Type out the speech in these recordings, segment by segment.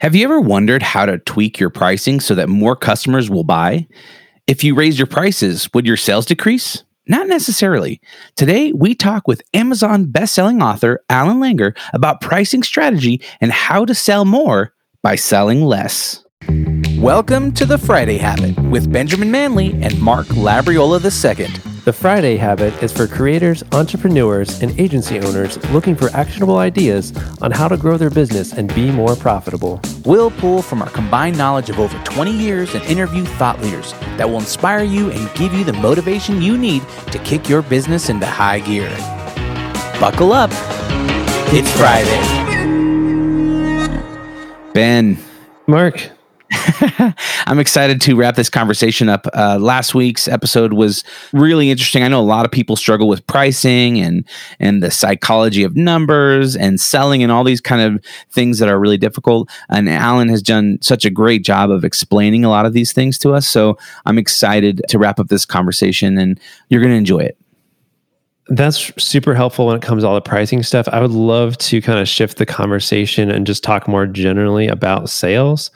Have you ever wondered how to tweak your pricing so that more customers will buy? If you raise your prices, would your sales decrease? Not necessarily. Today, we talk with Amazon best-selling author Allan Langer about pricing strategy and how to sell more by selling less. Welcome to the Friday Habit with Benjamin Manley and Mark Labriola II. The Friday Habit is for creators, entrepreneurs, and agency owners looking for actionable ideas on how to grow their business and be more profitable. We'll pull from our combined knowledge of over 20 years and interview thought leaders that will inspire you and give you the motivation you need to kick your business into high gear. Buckle up. It's Friday. Ben. Mark, I'm excited to wrap this conversation up. Uh, last week's episode was really interesting. I know a lot of people struggle with pricing and and the psychology of numbers and selling and all these kind of things that are really difficult. And Allan has done such a great job of explaining a lot of these things to us. So I'm excited to wrap up this conversation, and you're going to enjoy it. That's super helpful when it comes to all the pricing stuff. I would love to kind of shift the conversation and just talk more generally about sales.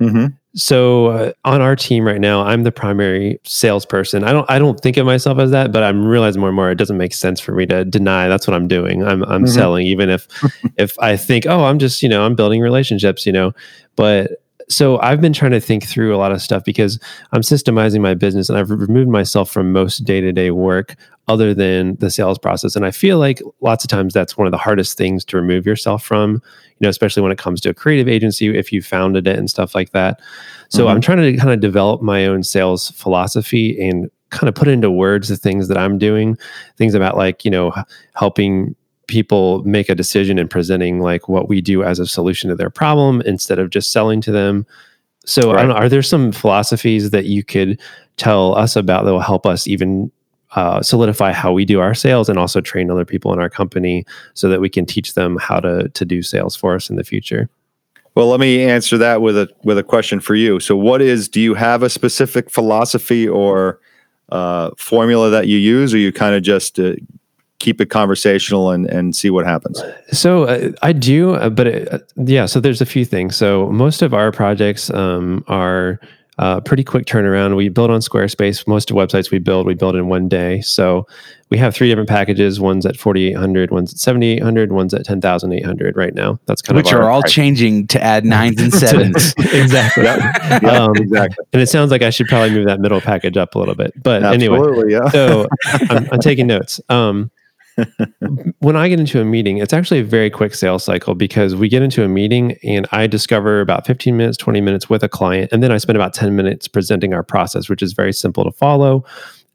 Mm-hmm. So uh, on our team right now, I'm the primary salesperson. I don't I don't think of myself as that, but I'm realizing more and more it doesn't make sense for me to deny that's what I'm doing. I'm I'm mm-hmm. selling, even if if I think, oh, I'm just you know I'm building relationships, you know. But so I've been trying to think through a lot of stuff because I'm systemizing my business and I've removed myself from most day to day work other than the sales process. And I feel like lots of times that's one of the hardest things to remove yourself from, you know, especially when it comes to a creative agency, if you founded it and stuff like that. So mm-hmm. I'm trying to kind of develop my own sales philosophy and kind of put into words the things that I'm doing, things about like, you know, helping people make a decision and presenting like what we do as a solution to their problem instead of just selling to them. So, right. know, are there some philosophies that you could tell us about that will help us even uh, solidify how we do our sales and also train other people in our company so that we can teach them how to to do sales for us in the future? Well, let me answer that with a with a question for you. So, what is? Do you have a specific philosophy or uh, formula that you use, or you kind of just uh, keep it conversational and and see what happens? So uh, I do, uh, but it, uh, yeah. So there's a few things. So most of our projects um, are uh, pretty quick turnaround. We build on Squarespace. Most of websites we build, we build in one day. So we have three different packages. One's at 4,800, one's at 7,800, one's at 10,800 right now. That's kind Which of Which are all price. changing to add nines and sevens. exactly. Yeah, um, exactly. And it sounds like I should probably move that middle package up a little bit. But Absolutely, anyway, yeah. so I'm, I'm, taking notes. Um, when I get into a meeting, it's actually a very quick sales cycle because we get into a meeting and I discover about 15 minutes, 20 minutes with a client. And then I spend about 10 minutes presenting our process, which is very simple to follow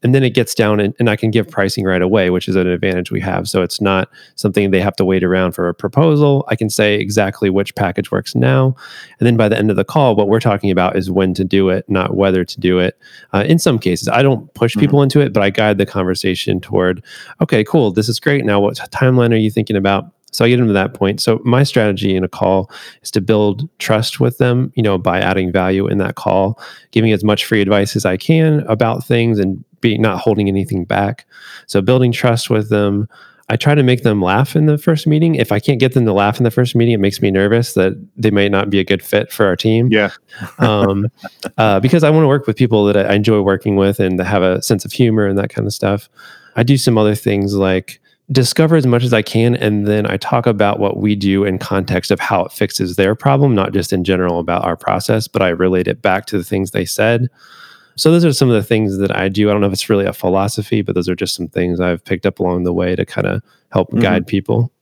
and then it gets down and, and, i can give pricing right away which is an advantage we have. So it's not something they have to wait around for a proposal. I can say exactly which package works now. And then by the end of the call what we're talking about is when to do it not whether to do it. Uh, in some cases i don't push mm-hmm. people into it but i guide the conversation toward okay cool this is great. Now what timeline are you thinking about so I get them to that point. So my strategy in a call is to build trust with them, you know, by adding value in that call, giving as much free advice as I can about things and being not holding anything back. So building trust with them. I try to make them laugh in the first meeting. If I can't get them to laugh in the first meeting, it makes me nervous that they may not be a good fit for our team. Yeah. um, uh, because I want to work with people that I enjoy working with and that have a sense of humor and that kind of stuff. I do some other things like discover as much as I can, and then I talk about what we do in context of how it fixes their problem, not just in general about our process, but I relate it back to the things they said. So those are some of the things that I do. I don't know if it's really a philosophy, but those are just some things I've picked up along the way to kind of help mm-hmm. guide people.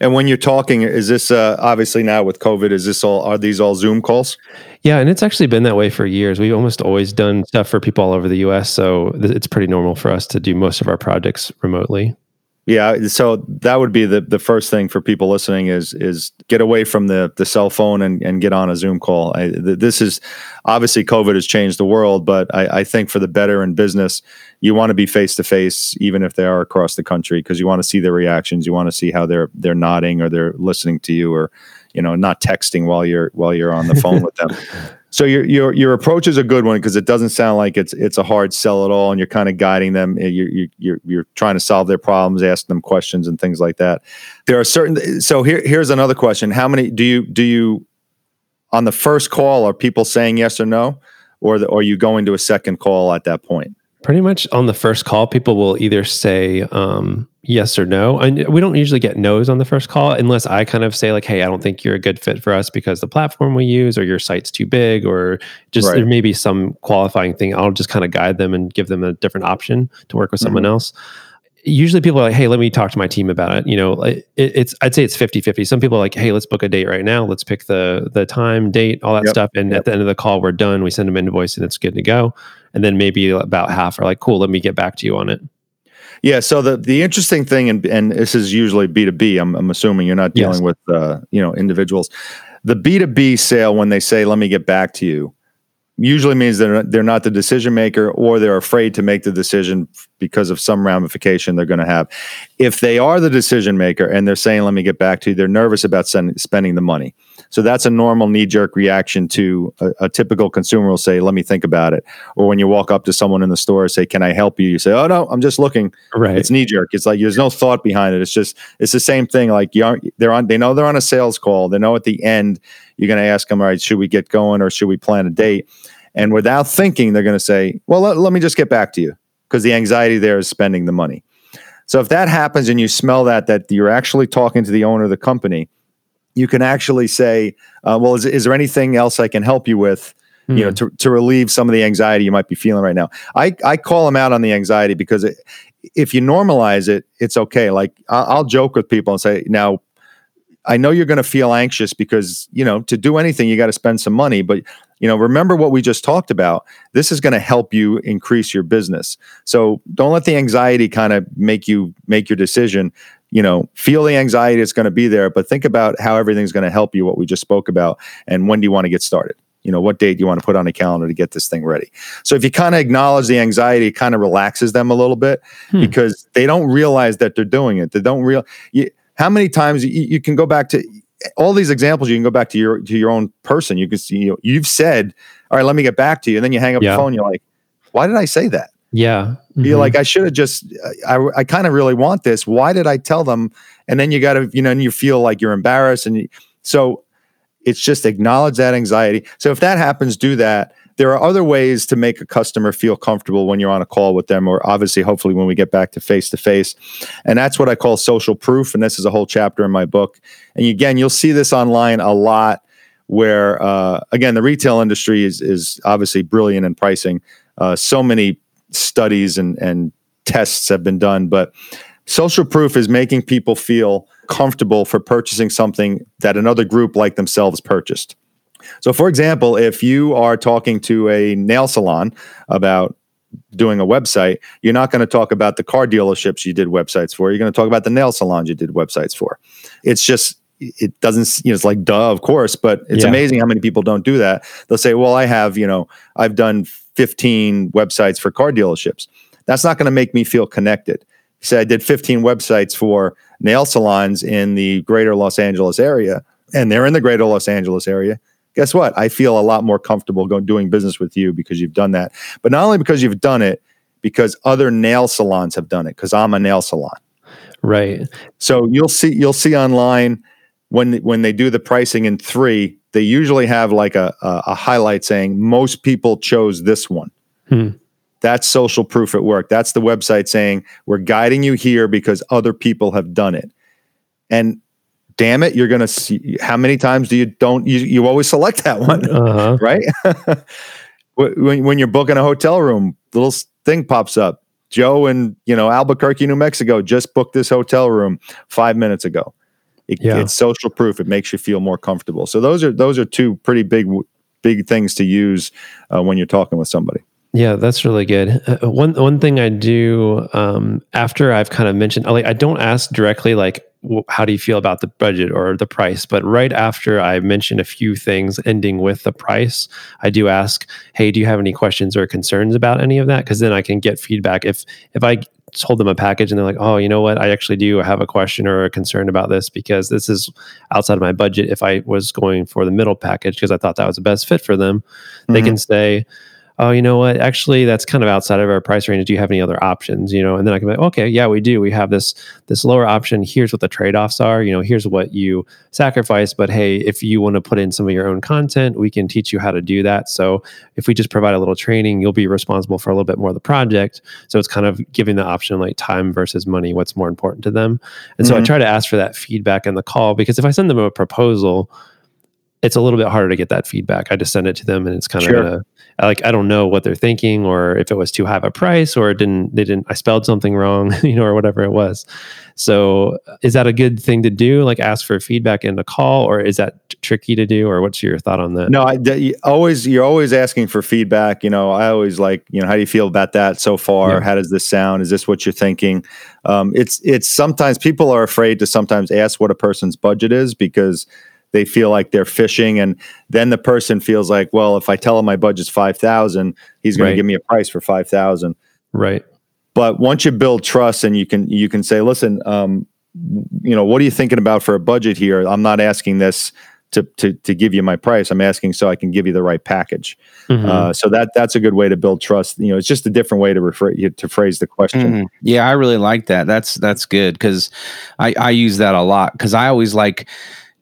And when you're talking, is this uh, obviously now with COVID? Is this all? Are these all Zoom calls? Yeah, and it's actually been that way for years. We've almost always done stuff for people all over the U.S., so it's pretty normal for us to do most of our projects remotely. Yeah, so that would be the the first thing for people listening is is get away from the the cell phone and, and get on a Zoom call. I, this is obviously COVID has changed the world, but I, I think for the better in business, you want to be face to face, even if they are across the country, because you want to see their reactions. You want to see how they're they're nodding or they're listening to you, or you know, not texting while you're while you're on the phone with them. So your your your approach is a good one because it doesn't sound like it's it's a hard sell at all, and you're kind of guiding them. Eh, you're you you're you're trying to solve their problems, asking them questions and things like that. There are certain. So here here's another question: How many do you do you on the first call, are people saying yes or no, or the, or are you going to a second call at that point? Pretty much on the first call, people will either say um, yes or no. And we don't usually get no's on the first call unless I kind of say, like, hey, I don't think you're a good fit for us because the platform we use or your site's too big or just right. there may be some qualifying thing. I'll just kind of guide them and give them a different option to work with mm-hmm. someone else usually people are like hey let me talk to my team about it. You know it, it's i'd say it's 50 50 some people are like hey let's book a date right now. Let's pick the the time date all that yep. stuff. And yep. at the end of the call we're done. We send them invoice and it's good to go. And then maybe about half are like cool let me get back to you on it. Yeah so the the interesting thing and and this is usually b2b i'm, I'm assuming you're not dealing yes. with uh, you know individuals. The b2b sale when they say let me get back to you usually means they're they're not the decision maker or they're afraid to make the decision because of some ramification they're going to have. If they are the decision maker and they're saying, "Let me get back to you," they're nervous about send, spending the money. So that's a normal knee jerk reaction to a, a, typical consumer will say, "Let me think about it." Or when you walk up to someone in the store, say, "Can I help you?" You say, "Oh no, I'm just looking." Right. It's knee jerk. It's like there's no thought behind it. It's just it's the same thing. Like you aren't, they're on. They know they're on a sales call. They know at the end you're going to ask them, "All right, should we get going or should we plan a date?" And without thinking, they're going to say, well, let, let me just get back to you because the anxiety there is spending the money. So if that happens and you smell that, that you're actually talking to the owner of the company, you can actually say, uh, well, is, is there anything else I can help you with? You know, hmm. to, to relieve some of the anxiety you might be feeling right now. I, I call them out on the anxiety because it, if you normalize it, it's okay. Like I'll, I'll joke with people and say, now I know you're going to feel anxious because, you know, to do anything, you got to spend some money. But, you know, remember what we just talked about. This is going to help you increase your business. So don't let the anxiety kind of make you make your decision. You know, feel the anxiety, it's going to be there, but think about how everything's going to help you, what we just spoke about, and when do you want to get started? You know, what date do you want to put on a calendar to get this thing ready? So if you kind of acknowledge the anxiety, it kind of relaxes them a little bit hmm. because they don't realize that they're doing it. They don't real. You, how many times you, you, can go back to all these examples you can go back to your to your own person. You can see you know, you've said all right let me get back to you. And then you hang up yeah. the phone you're like why did i say that? Yeah. Mm-hmm. you're like i should have just i, I kind of really want this. Why did i tell them? And then you got to you know and you feel like you're embarrassed and you, so it's just acknowledge that anxiety. So if that happens do that there are other ways to make a customer feel comfortable when you're on a call with them, or obviously, hopefully, when we get back to face to face. And that's what I call social proof. And this is a whole chapter in my book. And again, you'll see this online a lot where, uh, again, the retail industry is, is obviously brilliant in pricing. Uh, so many studies and, and tests have been done, but social proof is making people feel comfortable for purchasing something that another group like themselves purchased. So, for example, if you are talking to a nail salon about doing a website, you're not going to talk about the car dealerships you did websites for. You're going to talk about the nail salons you did websites for. It's just, it doesn't, you know, it's like, duh, of course, but it's yeah. amazing how many people don't do that. They'll say, well, I have, you know, I've done 15 websites for car dealerships. That's not going to make me feel connected. Say I did 15 websites for nail salons in the greater Los Angeles area, and they're in the greater Los Angeles area guess what? I feel a lot more comfortable going doing business with you because you've done that. But not only because you've done it, because other nail salons have done it. Because I'm a nail salon. Right. So you'll see you'll see online when when they do the pricing in three, they usually have like a a, a highlight saying most people chose this one. Hmm. That's social proof at work. That's the website saying we're guiding you here because other people have done it. And damn it, you're going to see how many times do you don't, you, you always select that one, uh-huh. right? when, when you're booking a hotel room, little thing pops up. Joe in, you know, Albuquerque, New Mexico just booked this hotel room five minutes ago. It, yeah. It's social proof. It makes you feel more comfortable. So those are, those are two pretty big, big things to use uh, when you're talking with somebody. Yeah, that's really good. Uh, one one thing I do um, after I've kind of mentioned, like I don't ask directly like how do you feel about the budget or the price, but right after I mention a few things ending with the price, I do ask, hey, do you have any questions or concerns about any of that? Because then I can get feedback. If if I told them a package and they're like, oh, you know what, I actually do have a question or a concern about this because this is outside of my budget. If I was going for the middle package because I thought that was the best fit for them, mm-hmm. they can say oh, you know what? Actually, that's kind of outside of our price range. Do you have any other options? You know, and then I can be like, okay, yeah, we do. We have this this lower option. Here's what the trade offs are. You know, here's what you sacrifice. But hey, if you want to put in some of your own content, we can teach you how to do that. So if we just provide a little training, you'll be responsible for a little bit more of the project. So it's kind of giving the option like time versus money. What's more important to them? And mm-hmm. so I mm-hmm. try to ask for that feedback in the call because if I send them a proposal it's a little bit harder to get that feedback. I just send it to them and it's kind sure. of like I don't know what they're thinking or if it was too high of a price or it didn't they didn't I spelled something wrong, you know, or whatever it was. So is that a good thing to do? Like ask for feedback in the call or is that tricky to do or what's your thought on that? No, I you always you're always asking for feedback, you know. I always like, you know, how do you feel about that so far? Yeah. How does this sound? Is this what you're thinking? Um, it's it's sometimes people are afraid to sometimes ask what a person's budget is because they feel like they're fishing and then the person feels like well if i tell him my budget's 5000 he's going right. to give me a price for 5000 right but once you build trust and you can you can say listen um, you know what are you thinking about for a budget here i'm not asking this to, to, to give you my price. I'm asking so I can give you the right package. Mm-hmm. Uh, so that that's a good way to build trust. You know, it's just a different way to refer to phrase the question. Mm-hmm. Yeah, I really like that. That's that's good because I I use that a lot because I always like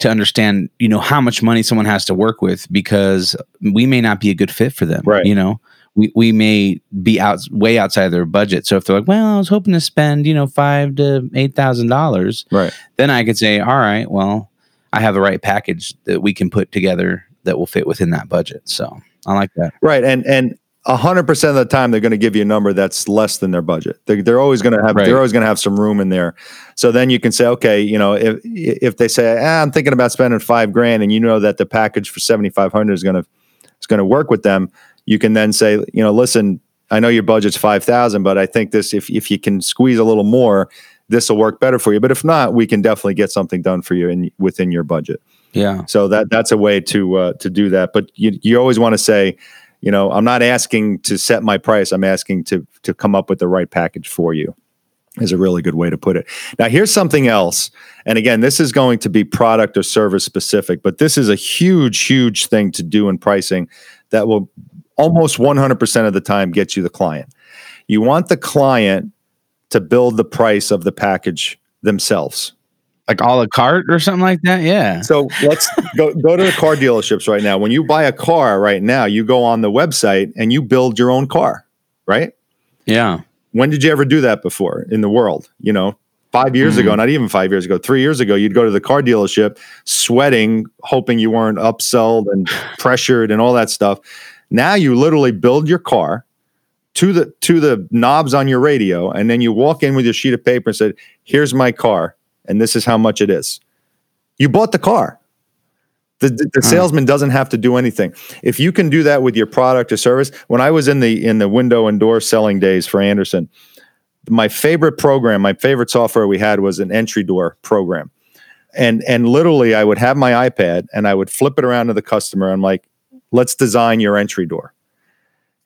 to understand, you know, how much money someone has to work with because we may not be a good fit for them. Right. You know, we, we may be out way outside their budget. So if they're like, well, I was hoping to spend, you know, five to eight thousand dollars, right? Then I could say, all right, well, I have the right package that we can put together that will fit within that budget. So I like that. Right. And and hundred percent of the time they're going to give you a number that's less than their budget. They're, they're always going to have right. they're always going to have some room in there. So then you can say, okay, you know, if if they say ah, I'm thinking about spending five grand, and you know that the package for seventy five hundred is going to is going to work with them, you can then say, you know, listen, I know your budget's five thousand, but I think this if if you can squeeze a little more, this will work better for you. But if not, we can definitely get something done for you in within your budget. Yeah. So that that's a way to uh, to do that. But you you always want to say you know i'm not asking to set my price. I'm asking to to come up with the right package for you is a really good way to put it. Now here's something else. And again this is going to be product or service specific but this is a huge huge thing to do in pricing that will almost 100% of the time get you the client. You want the client to build the price of the package themselves like a la carte or something like that. Yeah. So let's go go to the car dealerships right now. When you buy a car right now, you go on the website and you build your own car, right? Yeah. When did you ever do that before in the world? You know, five years mm-hmm. ago, not even five years ago, three years ago, you'd go to the car dealership sweating, hoping you weren't upsold and pressured and all that stuff. Now you literally build your car to the to the knobs on your radio, and then you walk in with your sheet of paper and said, "Here's my car and this is how much it is. You bought the car. The, the, the, hmm. salesman doesn't have to do anything. If you can do that with your product or service, when I was in the in the window and door selling days for Andersen, my favorite program, my favorite software we had was an entry door program. And and literally I would have my iPad and I would flip it around to the customer. I'm like, let's design your entry door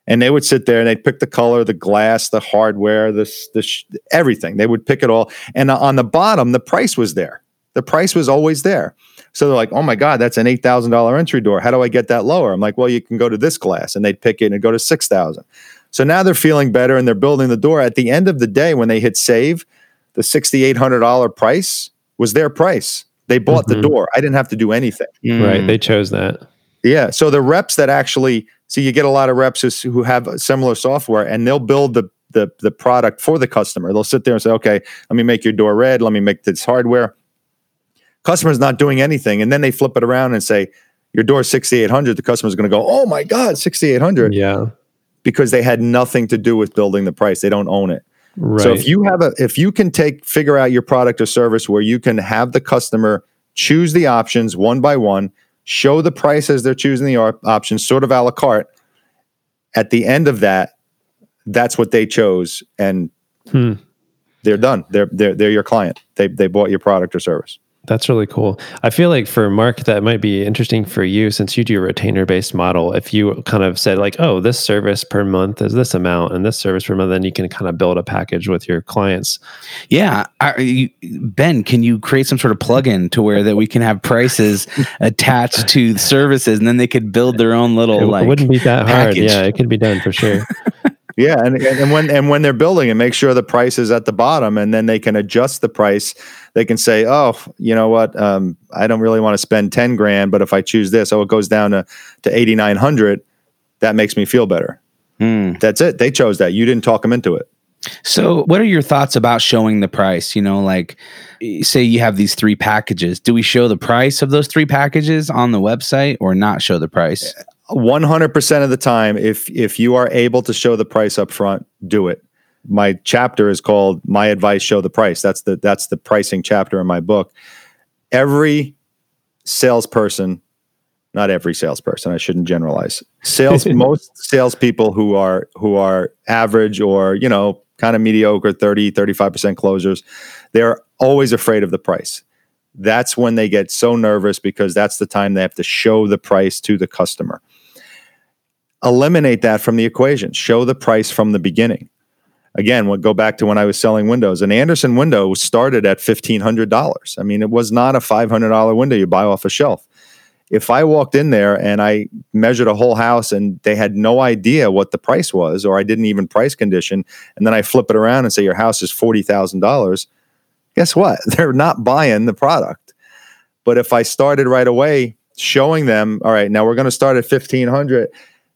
and they would sit there and they'd pick the color, the glass, the hardware, this, this, everything. They would pick it all, and on the bottom, the price was there. The price was always there. So they're like, "Oh my God, that's an eight thousand dollar entry door. How do I get that lower?" I'm like, "Well, you can go to this glass," and they'd pick it and go to six thousand. So now they're feeling better and they're building the door. At the end of the day, when they hit save, the sixty eight hundred dollar price was their price. They bought mm-hmm. the door. I didn't have to do anything. Mm. Right? They chose that. Yeah. So the reps that actually so you get a lot of reps who have similar software, and they'll build the the the product for the customer. They'll sit there and say, "Okay, let me make your door red. Let me make this hardware." Customer's not doing anything, and then they flip it around and say, "Your door sixty eight hundred. The customer's going to go, "Oh my god, sixty eight hundred. Yeah, because they had nothing to do with building the price. They don't own it. Right. So if you have a if you can take figure out your product or service where you can have the customer choose the options one by one show the price as they're choosing the options, sort of a la carte. At the end of that, that's what they chose, and hmm. they're done. They're they're they're your client. They they bought your product or service. That's really cool. I feel like for Mark, that might be interesting for you since you do a retainer based model. If you kind of said, like, oh, this service per month is this amount and this service per month, then you can kind of build a package with your clients. Yeah. You, ben, can you create some sort of plugin to where that we can have prices attached to services and then they could build their own little, it, like, it wouldn't be that package. hard. Yeah, it could be done for sure. Yeah, and and when and when they're building it, make sure the price is at the bottom, and then they can adjust the price. They can say, "Oh, you know what? Um, I don't really want to spend ten grand, but if I choose this, oh, it goes down to to eighty nine hundred. That makes me feel better." Mm. That's it. They chose that. You didn't talk them into it. So, what are your thoughts about showing the price? You know, like say you have these three packages. Do we show the price of those three packages on the website or not show the price? 100% of the time if if you are able to show the price up front do it. My chapter is called my advice show the price. That's the that's the pricing chapter in my book. Every salesperson not every salesperson i shouldn't generalize sales most salespeople who are who are average or you know kind of mediocre 30 35% closers they're always afraid of the price that's when they get so nervous because that's the time they have to show the price to the customer eliminate that from the equation. Show the price from the beginning. Again, we'll go back to when I was selling windows. An Andersen window started at $1,500. I mean, it was not a $500 window you buy off a shelf. If I walked in there and I measured a whole house and they had no idea what the price was, or I didn't even price condition, and then I flip it around and say your house is $40,000, guess what? They're not buying the product. But if I started right away showing them, all right, now we're going to start at 1500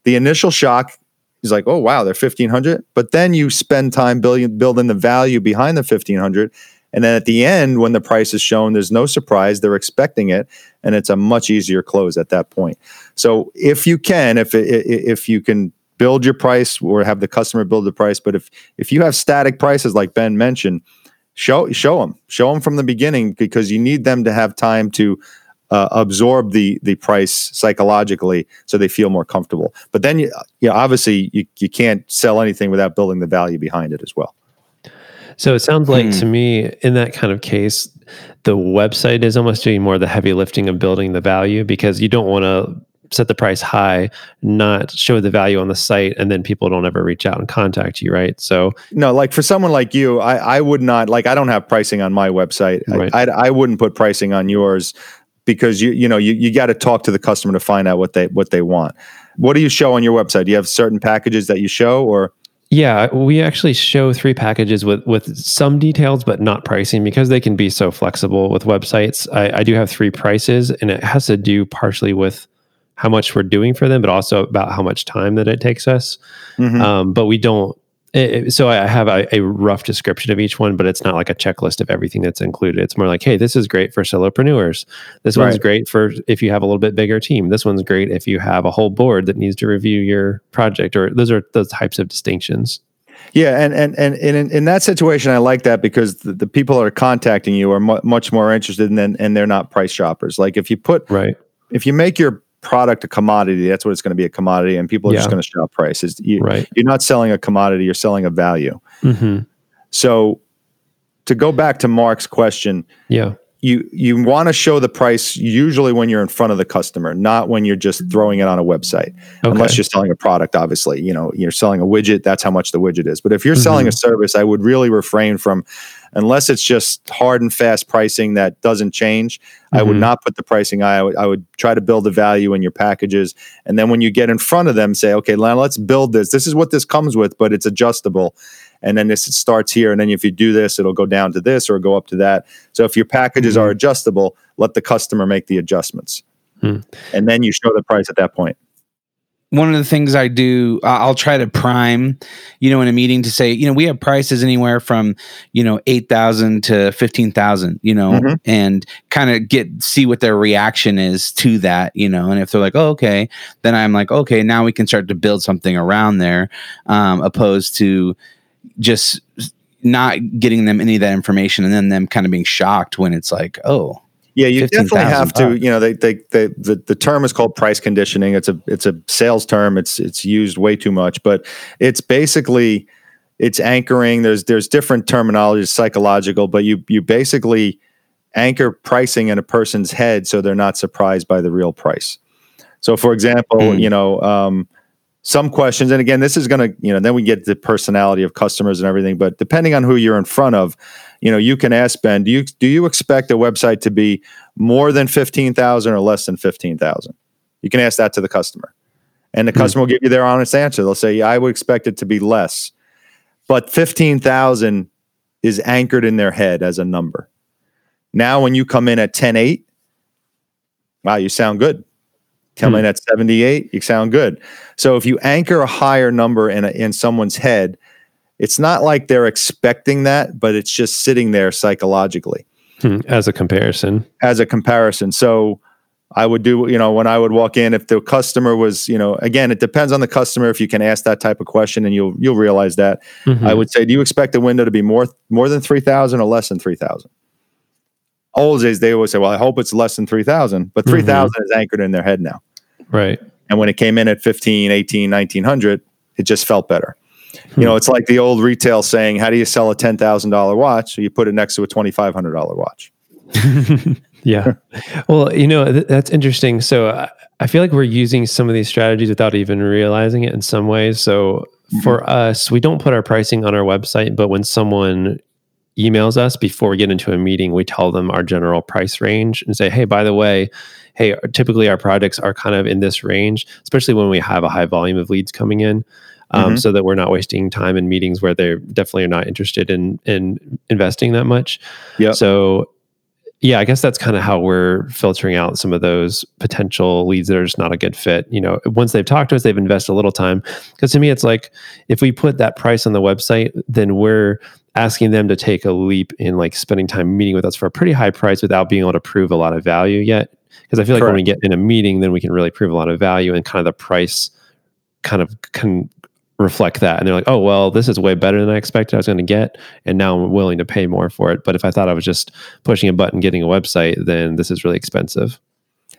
the initial shock is like, oh wow, they're fifteen hundred. But then you spend time building building the value behind the fifteen hundred, and then at the end, when the price is shown, there's no surprise. They're expecting it, and it's a much easier close at that point. So if you can, if if you can build your price or have the customer build the price, but if if you have static prices like Ben mentioned, show show them show them from the beginning because you need them to have time to uh, absorb the the price psychologically so they feel more comfortable. But then you, you know, obviously you, you can't sell anything without building the value behind it as well. So it sounds like Hmm. to me in that kind of case, the website is almost doing more of the heavy lifting of building the value because you don't want to set the price high, not show the value on the site, and then people don't ever reach out and contact you, right? So No, like for someone like you, I, I would not like I don't have pricing on my website. Right. I, I I wouldn't put pricing on yours because you you know you, you got to talk to the customer to find out what they what they want. What do you show on your website? Do you have certain packages that you show or Yeah, we actually show three packages with with some details, but not pricing because they can be so flexible with websites. I, I do have three prices, and it has to do partially with how much we're doing for them, but also about how much time that it takes us. Mhm. Um, but we don't. It, it- so I have a, a rough description of each one, but it's not like a checklist of everything that's included. It's more like, hey, this is great for solopreneurs. This one's Right. great for if you have a little bit bigger team. This one's great if you have a whole board that needs to review your project. Or those are those types of distinctions. Yeah, and and and, and in, in that situation, I like that because the, the people that are contacting you are mu- much more interested in, and they're not price shoppers. Like if you put Right. if you make your product a commodity, that's what it's going to be a commodity, and people are just going to shop prices. You, Right. You're not selling a commodity; you're selling a value. hmm So, to go back to Mark's question, Yeah. you you want to show the price usually when you're in front of the customer, not when you're just throwing it on a website. Okay. Unless you're selling a product, obviously, you know, you're selling a widget, that's how much the widget is. But if you're selling a service, I would really refrain from unless it's just hard and fast pricing that doesn't change. I would Mhm. not put the pricing. I would, I would try to build the value in your packages, and then when you get in front of them, say, okay, let's build this. This is what this comes with, but it's adjustable. And then this starts here, and then if you do this, it'll go down to this or go up to that. So if your packages are adjustable, let the customer make the adjustments, Hmm. and then you show the price at that point. One of the things I do, I'll try to prime, you know, in a meeting to say, you know, we have prices anywhere from, you know, 8,000 to 15,000, you know, Mhm. and kind of get, see what their reaction is to that, you know, and if they're like, oh, okay, then I'm like, okay, now we can start to build something around there, um, opposed to just not getting them any of that information and then them kind of being shocked when it's like, oh, Yeah, you definitely 15,000 have to. You know, they, they, they, the the term is called price conditioning. It's a it's a sales term. It's it's used way too much, but it's basically it's anchoring. There's there's different terminologies, psychological, but you you basically anchor pricing in a person's head so they're not surprised by the real price. So, for example, mm. you know, um, some questions, and again, this is going to, you know, then we get the personality of customers and everything. But depending on who you're in front of, you know, you can ask Ben, do you do you expect a website to be more than fifteen thousand or less than fifteen thousand? You can ask that to the customer, and the mm. customer will give you their honest answer. They'll say, "Yeah, I would expect it to be less," but fifteen thousand is anchored in their head as a number. Now, when you come in at 10 8, wow, you sound good. Come hmm. in at 78, you sound good. So if you anchor a higher number in, a, in someone's head, it's not like they're expecting that, but it's just sitting there psychologically. Hmm. As a comparison. As a comparison. So I would do, you know, when I would walk in, if the customer was, you know, again, it depends on the customer. If you can ask that type of question, and you'll you'll realize that. Mm-hmm. I would say, do you expect the window to be more more than three thousand or less than three thousand? Old days, they always say, well, I hope it's less than three thousand, but three thousand mm mm-hmm. is anchored in their head now. Right. And when it came in at 15, 18, 1900, it just felt better. Hmm. You know, it's like the old retail saying, how do you sell a $10,000 watch? So you put it next to a $2,500 watch. yeah. Well, you know, th- that's interesting. So I, I feel like we're using some of these strategies without even realizing it in some ways. So mm-hmm. for us, we don't put our pricing on our website, but when someone emails us before we get into a meeting, we tell them our general price range and say, hey, by the way, hey, typically our products are kind of in this range, especially when we have a high volume of leads coming in. Um, mm-hmm. so that we're not wasting time in meetings where they definitely are not interested in in investing that much. Yeah. So yeah, I guess that's kind of how we're filtering out some of those potential leads that are just not a good fit. You know, once they've talked to us, they've invested a little time. Because to me, it's like if we put that price on the website, then we're asking them to take a leap in like spending time meeting with us for a pretty high price without being able to prove a lot of value yet. Because I feel like Correct. when we get in a meeting, then we can really prove a lot of value and kind of the price kind of can reflect that. And they're like, oh, well, this is way better than I expected I was going to get. And now I'm willing to pay more for it. But if I thought I was just pushing a button, getting a website, then this is really expensive.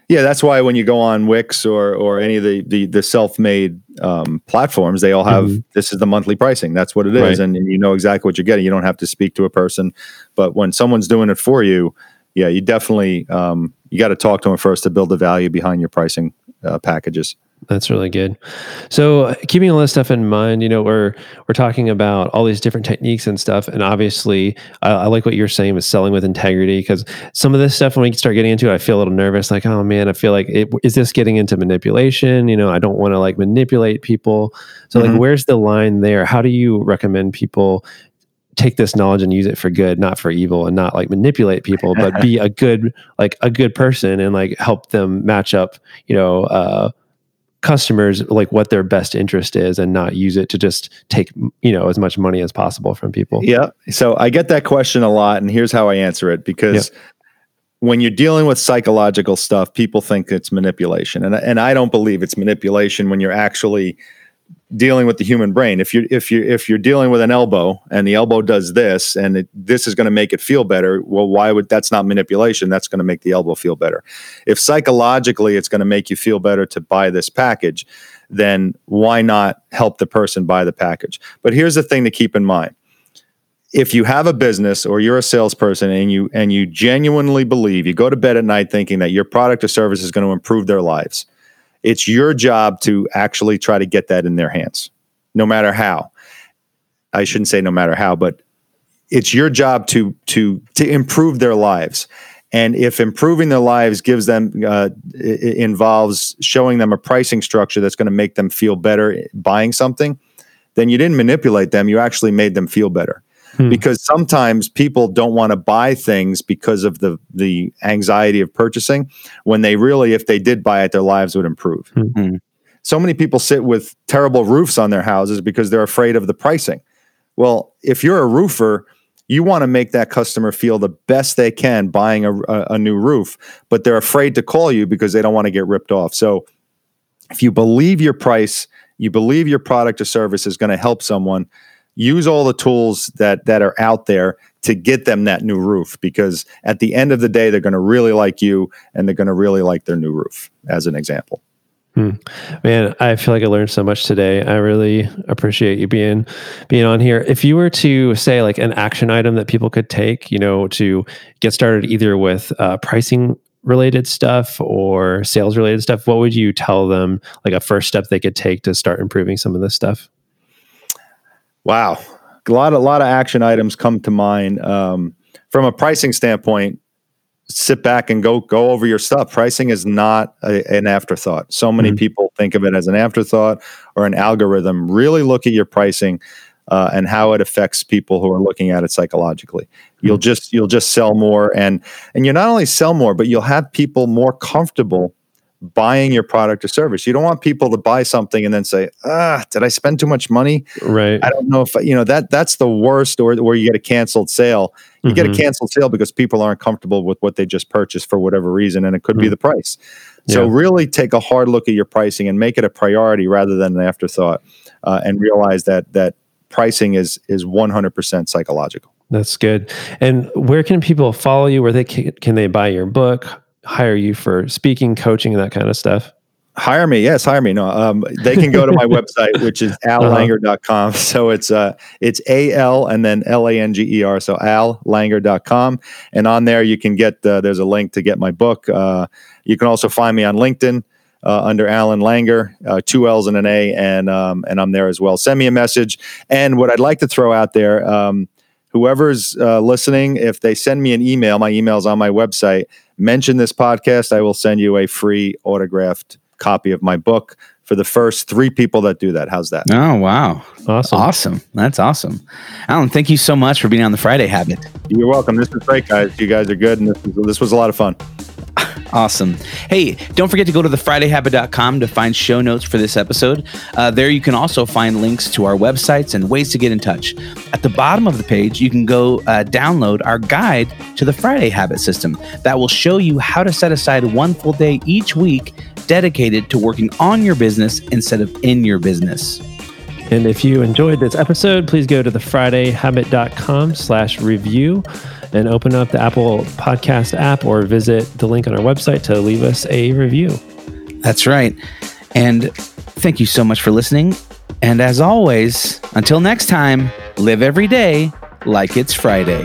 Yeah, that's why when you go on Wix or or any of the the, the self made um, platforms, they all have mm-hmm. this is the monthly pricing. That's what it is, right. and, and you know exactly what you're getting. You don't have to speak to a person, but when someone's doing it for you, yeah, you definitely um, you got to talk to them first to build the value behind your pricing uh, packages. That's really good. So, keeping all this stuff in mind, you know, we're we're talking about all these different techniques and stuff, and obviously, I, I like what you're saying with selling with integrity because some of this stuff, when we start getting into, it, I feel a little nervous. Like, oh man, I feel like it, is this getting into manipulation? You know, I don't want to like manipulate people. So, mm-hmm. like, where's the line there? How do you recommend people take this knowledge and use it for good, not for evil, and not like manipulate people, but be a good like a good person and like help them match up, you know. uh customers like what their best interest is and not use it to just take you know as much money as possible from people. Yeah. So i get that question a lot and here's how i answer it because when you're dealing with psychological stuff people think it's manipulation and, and i don't believe it's manipulation when you're actually dealing with the human brain. If you if you if you're dealing with an elbow and the elbow does this and it, this is going to make it feel better, well, why would that's not manipulation? That's going to make the elbow feel better. If psychologically it's going to make you feel better to buy this package, then why not help the person buy the package? But here's the thing to keep in mind. If you have a business or you're a salesperson and you and you genuinely believe you go to bed at night thinking that your product or service is going to improve their lives, it's your job to actually try to get that in their hands, no matter how. I shouldn't say no matter how, but it's your job to to to improve their lives. And if improving their lives gives them uh, involves showing them a pricing structure that's going to make them feel better buying something, then you didn't manipulate them. You actually made them feel better hmm. because sometimes people don't want to buy things because of the the anxiety of purchasing when they really if they did buy it their lives would improve hmm. hmm. so many people sit with terrible roofs on their houses because they're afraid of the pricing well if you're a roofer you want to make that customer feel the best they can buying a, a, a new roof but they're afraid to call you because they don't want to get ripped off so if you believe your price you believe your product or service is going to help someone use all the tools that that are out there to get them that new roof because at the end of the day they're going to really like you and they're going to really like their new roof as an example Hmm. Man, I feel like I learned so much today. I really appreciate you being being on here. If you were to say like an action item that people could take, you know, to get started either with uh, pricing related stuff or sales related stuff, what would you tell them like a first step they could take to start improving some of this stuff? Wow, a lot, a lot of action items come to mind. Um, from a pricing standpoint, sit back and go go over your stuff. Pricing is not a, an afterthought. So many mm-hmm. people think of it as an afterthought or an algorithm. Really look at your pricing uh, and how it affects people who are looking at it psychologically. Mm-hmm. You'll just you'll just sell more and and you not only sell more, but you'll have people more comfortable buying your product or service. You don't want people to buy something and then say, "Ah, did I spend too much money?" Right. I don't know if you know that that's the worst or where you get a canceled sale. You mm-hmm. get a mm-hmm. canceled sale because people aren't comfortable with what they just purchased for whatever reason and it could mm-hmm. be the price. So yeah. really take a hard look at your pricing and make it a priority rather than an afterthought uh, and realize that that pricing is is 100% psychological. That's good. And where can people follow you? Where they can, can they buy your book? Hire you for speaking, coaching, and that kind of stuff? Hire me. Yes, hire me. No, um, they can go to my website, which is allanger.com. So it's uh, it's A L and then L A N G E R. So allanger.com. And on there, you can get, uh, there's a link to get my book. Uh, you can also find me on LinkedIn. Uh, under Allan Langer, uh, two L's and an A, and um, and I'm there as well. Send me a message. And what I'd like to throw out there, um, whoever's uh, listening, if they send me an email, my email is on my website mention this podcast, I will send you a free autographed copy of my book for the first three people that do that. How's that? Oh, wow. Awesome. Awesome. That's awesome. Allan, thank you so much for being on the Friday Habit. You're welcome. This was great, guys. You guys are good. And this was, this was a lot of fun. Awesome. Hey, don't forget to go to thefridayhabit.com to find show notes for this episode. Uh, there you can also find links to our websites and ways to get in touch. At the bottom of the page, you can go uh, download our guide to the Friday Habit System that will show you how to set aside one full day each week dedicated to working on your business instead of in your business. And if you enjoyed this episode, please go to thefridayhabit.com slash review and open up the Apple Podcast app or visit the link on our website to leave us a review. That's right. And thank you so much for listening. And as always, until next time, live every day like it's Friday.